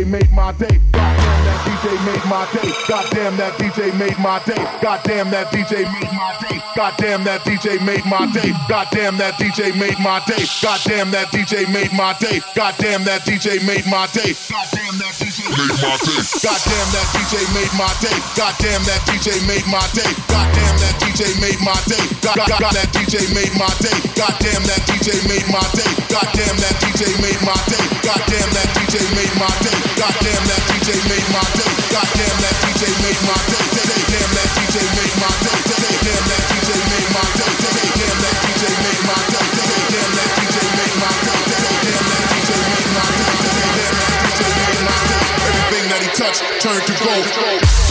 Goddamn, that DJ made my day. Goddamn, that DJ made my day. Goddamn, that DJ made my day. Goddamn, that DJ made my day. Goddamn, that DJ made my day. Goddamn, that DJ made my day. Goddamn, that DJ made my day. Goddamn, that DJ made my day. Goddamn, that DJ made my day. Goddamn that DJ made my God, God, that DJ made my day. Goddamn, that DJ made my day. Goddamn, that DJ made my day. Goddamn, that DJ made my day. Goddamn, that DJ made my day. Goddamn, that DJ made my day. Damn, that DJ made my day. Damn, that DJ made my day. Damn, that DJ made my day. Damn, that DJ made my day. Damn, that DJ made my day. Everything that he touched turned to gold.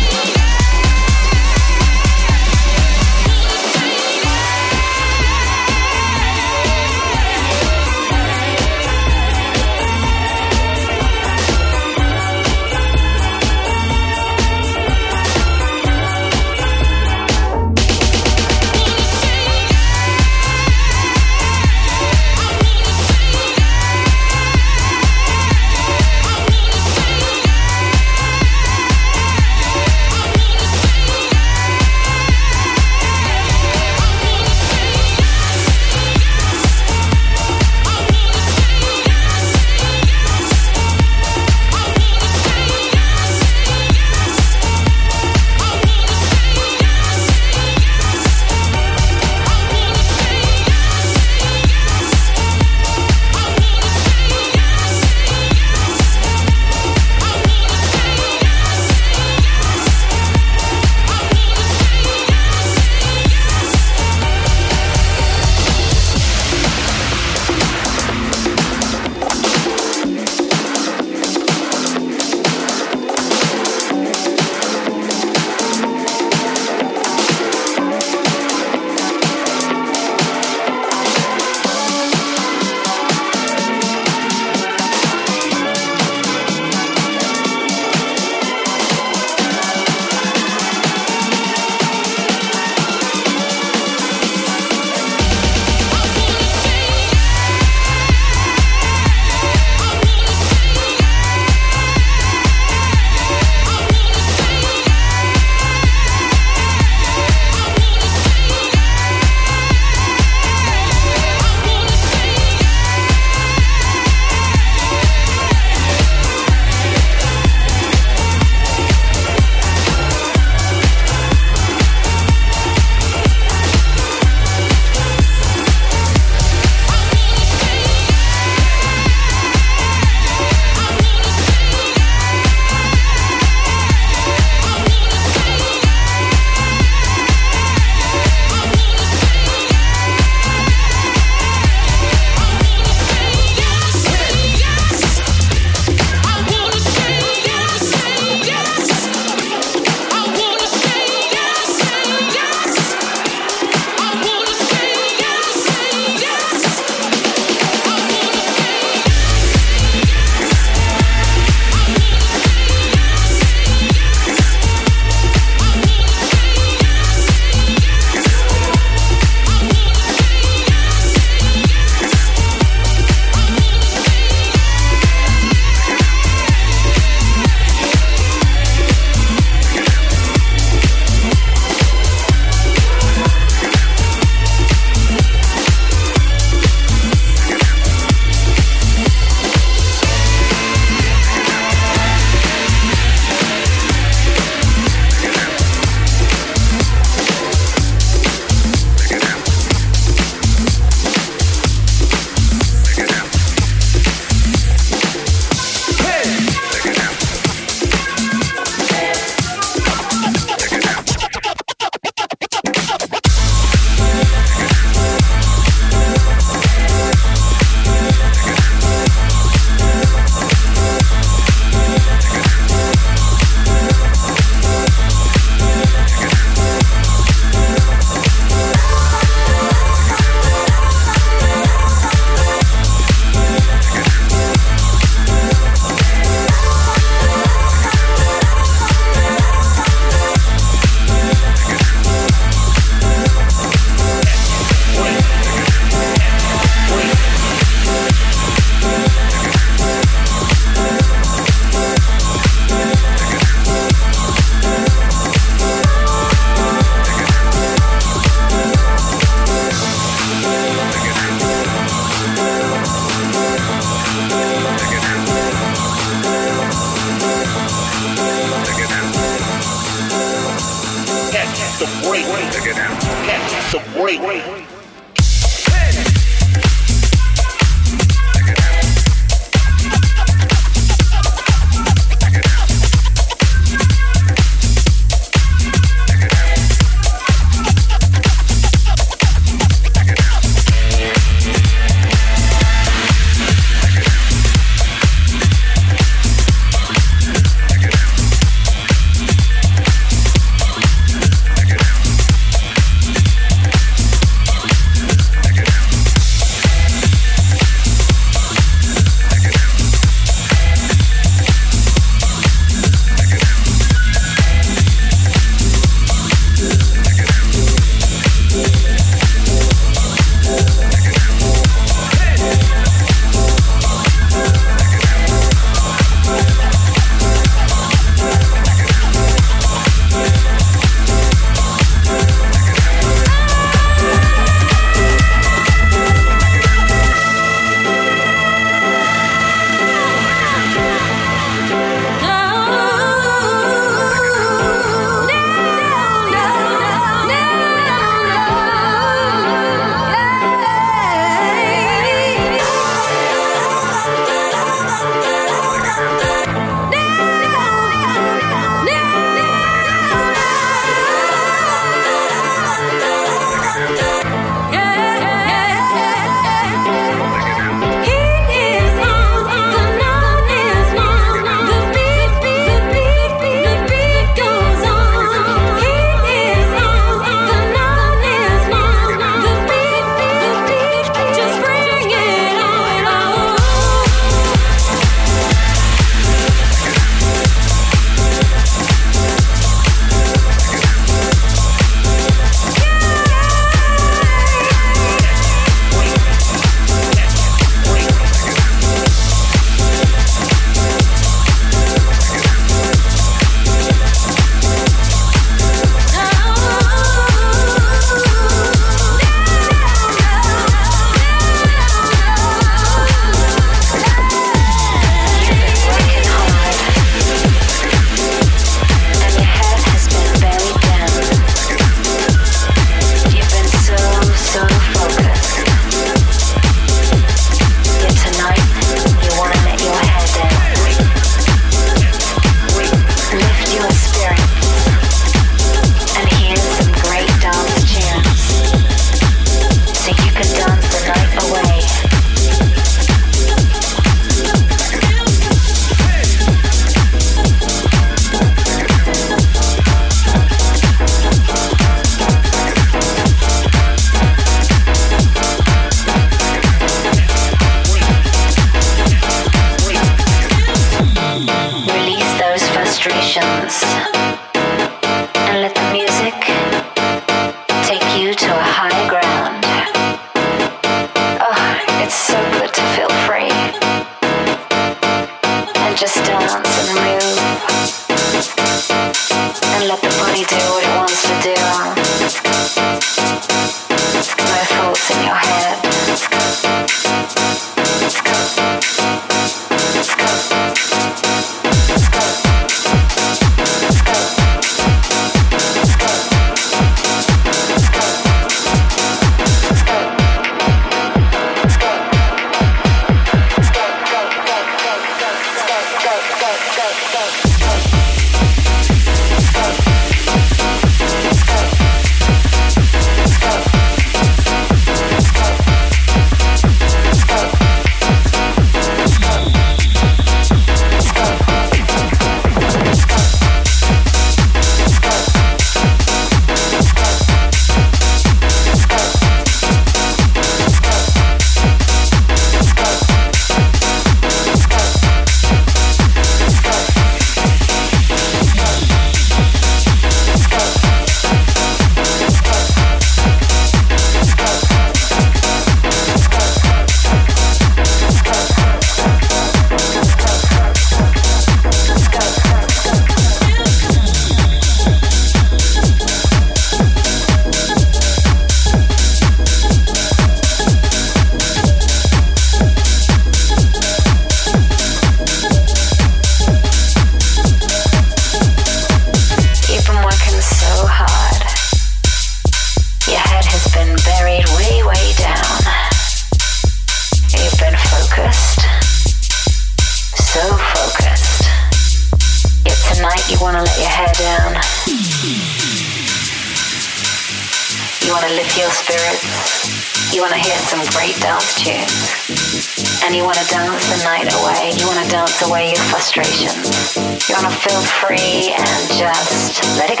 To feel free and just let it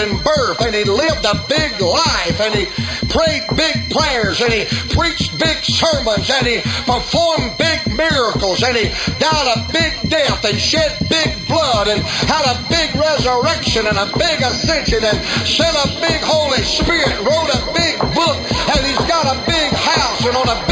virgin birth and he lived a big life and he prayed big prayers and he preached big sermons and he performed big miracles and he died a big death and shed big blood and had a big resurrection and a big ascension and sent a big Holy Spirit, wrote a big book and he's got a big house and on a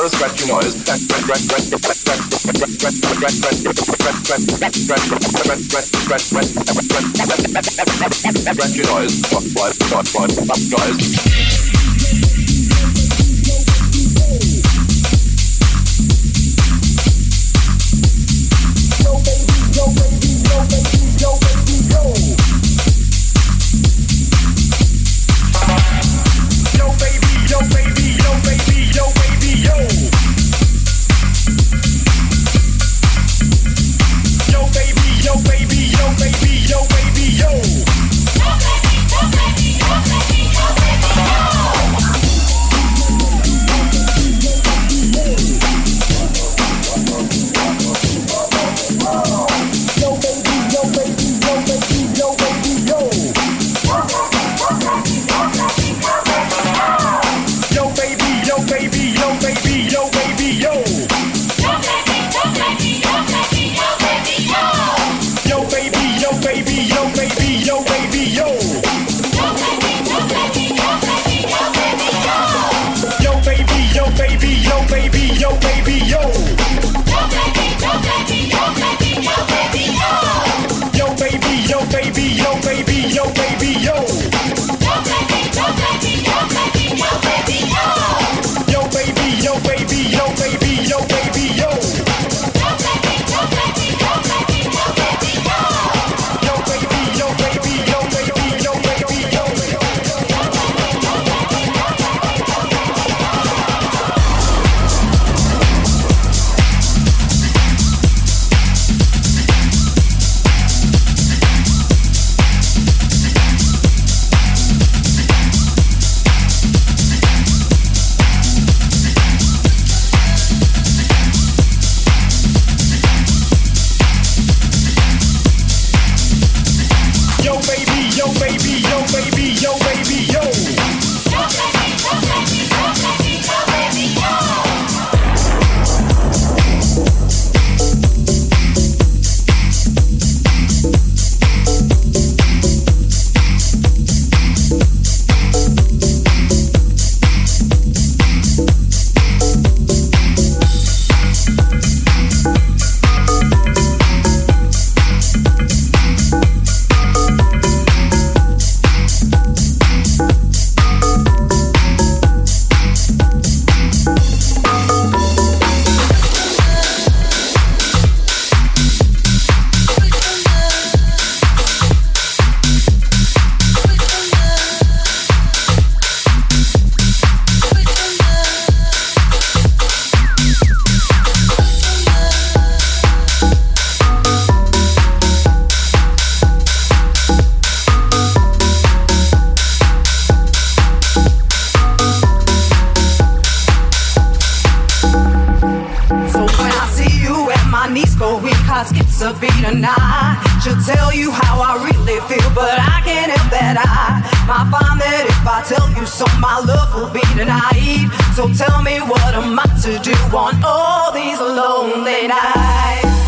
for a scratchy noise. Scratchy noise. fuck, fuck, what, what, noise. Yo, baby, yo, baby, yo, baby, yo. I find that if I tell you so, my love will be denied. So tell me what am I to do on all these lonely nights?